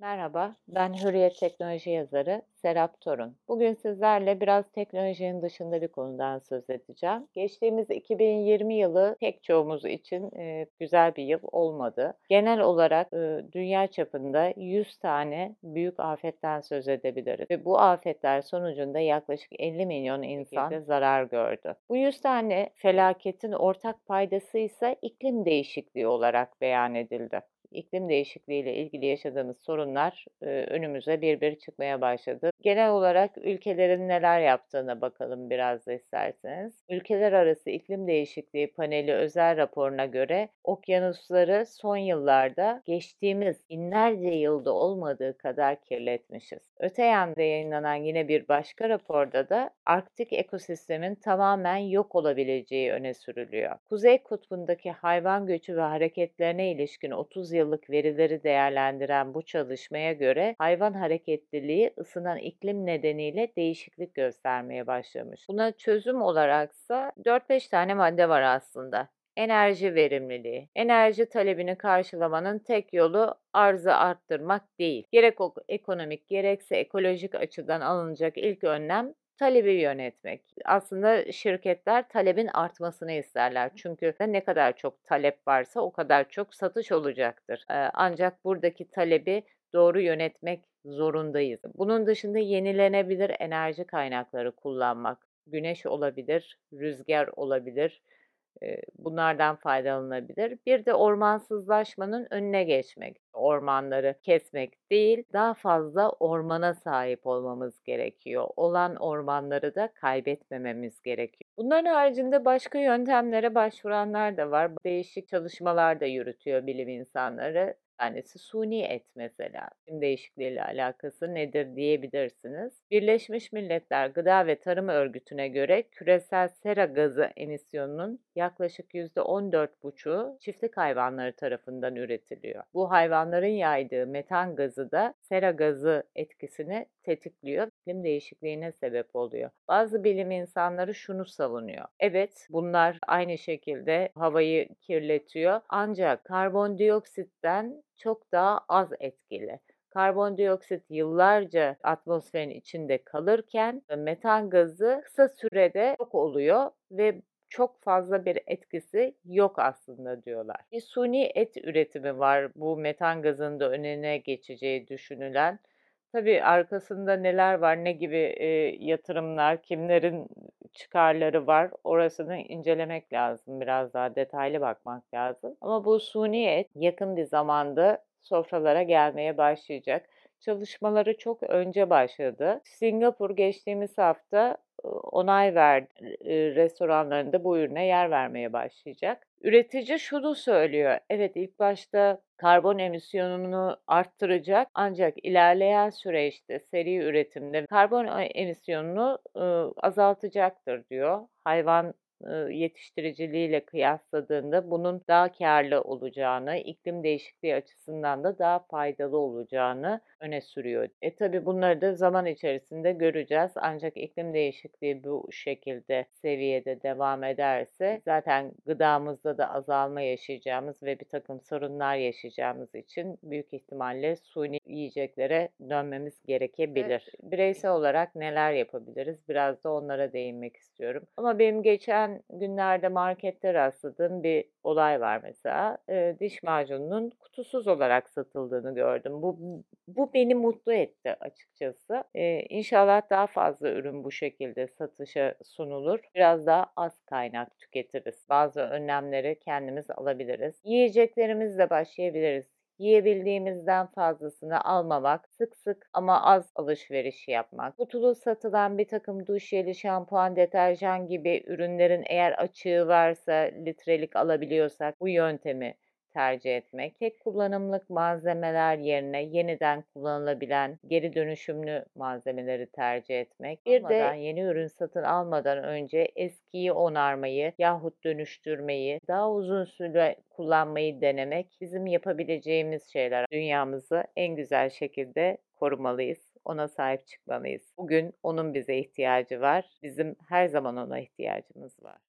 Merhaba, ben Hürriyet Teknoloji yazarı Serap Torun. Bugün sizlerle biraz teknolojinin dışında bir konudan söz edeceğim. Geçtiğimiz 2020 yılı pek çoğumuz için e, güzel bir yıl olmadı. Genel olarak e, dünya çapında 100 tane büyük afetten söz edebiliriz. Ve bu afetler sonucunda yaklaşık 50 milyon insan zarar gördü. Bu 100 tane felaketin ortak paydası ise iklim değişikliği olarak beyan edildi iklim değişikliği ile ilgili yaşadığımız sorunlar önümüze bir bir çıkmaya başladı. Genel olarak ülkelerin neler yaptığına bakalım biraz da isterseniz. Ülkeler arası iklim değişikliği paneli özel raporuna göre okyanusları son yıllarda geçtiğimiz binlerce yılda olmadığı kadar kirletmişiz. Öte yanda yayınlanan yine bir başka raporda da Arktik ekosistemin tamamen yok olabileceği öne sürülüyor. Kuzey kutbundaki hayvan göçü ve hareketlerine ilişkin 30 yıllık verileri değerlendiren bu çalışmaya göre hayvan hareketliliği ısınan iklim nedeniyle değişiklik göstermeye başlamış. Buna çözüm olaraksa 4-5 tane madde var aslında enerji verimliliği. Enerji talebini karşılamanın tek yolu arzı arttırmak değil. Gerek ekonomik gerekse ekolojik açıdan alınacak ilk önlem talebi yönetmek. Aslında şirketler talebin artmasını isterler. Çünkü ne kadar çok talep varsa o kadar çok satış olacaktır. Ancak buradaki talebi doğru yönetmek zorundayız. Bunun dışında yenilenebilir enerji kaynakları kullanmak. Güneş olabilir, rüzgar olabilir, bunlardan faydalanabilir. Bir de ormansızlaşmanın önüne geçmek. Ormanları kesmek değil, daha fazla ormana sahip olmamız gerekiyor. Olan ormanları da kaybetmememiz gerekiyor. Bunların haricinde başka yöntemlere başvuranlar da var. Değişik çalışmalar da yürütüyor bilim insanları tanesi suni et mesela. İklim değişikliğiyle alakası nedir diyebilirsiniz. Birleşmiş Milletler Gıda ve Tarım Örgütü'ne göre küresel sera gazı emisyonunun yaklaşık %14,5'u çiftlik hayvanları tarafından üretiliyor. Bu hayvanların yaydığı metan gazı da sera gazı etkisini tetikliyor, iklim değişikliğine sebep oluyor. Bazı bilim insanları şunu savunuyor. Evet, bunlar aynı şekilde havayı kirletiyor ancak karbondioksitten çok daha az etkili. Karbondioksit yıllarca atmosferin içinde kalırken metan gazı kısa sürede yok oluyor ve çok fazla bir etkisi yok aslında diyorlar. Bir suni et üretimi var bu metan gazının da önüne geçeceği düşünülen. Tabii arkasında neler var, ne gibi e, yatırımlar, kimlerin çıkarları var orasını incelemek lazım. Biraz daha detaylı bakmak lazım. Ama bu suni et yakın bir zamanda sofralara gelmeye başlayacak. Çalışmaları çok önce başladı. Singapur geçtiğimiz hafta onay verdi. Restoranlarında bu ürüne yer vermeye başlayacak. Üretici şunu söylüyor. Evet ilk başta karbon emisyonunu arttıracak ancak ilerleyen süreçte seri üretimde karbon emisyonunu azaltacaktır diyor. Hayvan yetiştiriciliğiyle kıyasladığında bunun daha karlı olacağını, iklim değişikliği açısından da daha faydalı olacağını öne sürüyor. E tabi bunları da zaman içerisinde göreceğiz. Ancak iklim değişikliği bu şekilde seviyede devam ederse zaten gıdamızda da azalma yaşayacağımız ve bir takım sorunlar yaşayacağımız için büyük ihtimalle suni yiyeceklere dönmemiz gerekebilir. Evet. Bireysel olarak neler yapabiliriz? Biraz da onlara değinmek istiyorum. Ama benim geçen günlerde markette rastladığım bir olay var mesela. E, diş macununun kutusuz olarak satıldığını gördüm. Bu bu beni mutlu etti açıkçası. E, inşallah daha fazla ürün bu şekilde satışa sunulur. Biraz daha az kaynak tüketiriz. Bazı önlemleri kendimiz alabiliriz. Yiyeceklerimizle başlayabiliriz yiyebildiğimizden fazlasını almamak, sık sık ama az alışveriş yapmak, kutulu satılan bir takım duş jeli, şampuan, deterjan gibi ürünlerin eğer açığı varsa litrelik alabiliyorsak bu yöntemi tercih etmek, tek kullanımlık malzemeler yerine yeniden kullanılabilen geri dönüşümlü malzemeleri tercih etmek. Bir de yeni ürün satın almadan önce eskiyi onarmayı yahut dönüştürmeyi, daha uzun süre kullanmayı denemek bizim yapabileceğimiz şeyler. Dünyamızı en güzel şekilde korumalıyız. Ona sahip çıkmalıyız. Bugün onun bize ihtiyacı var. Bizim her zaman ona ihtiyacımız var.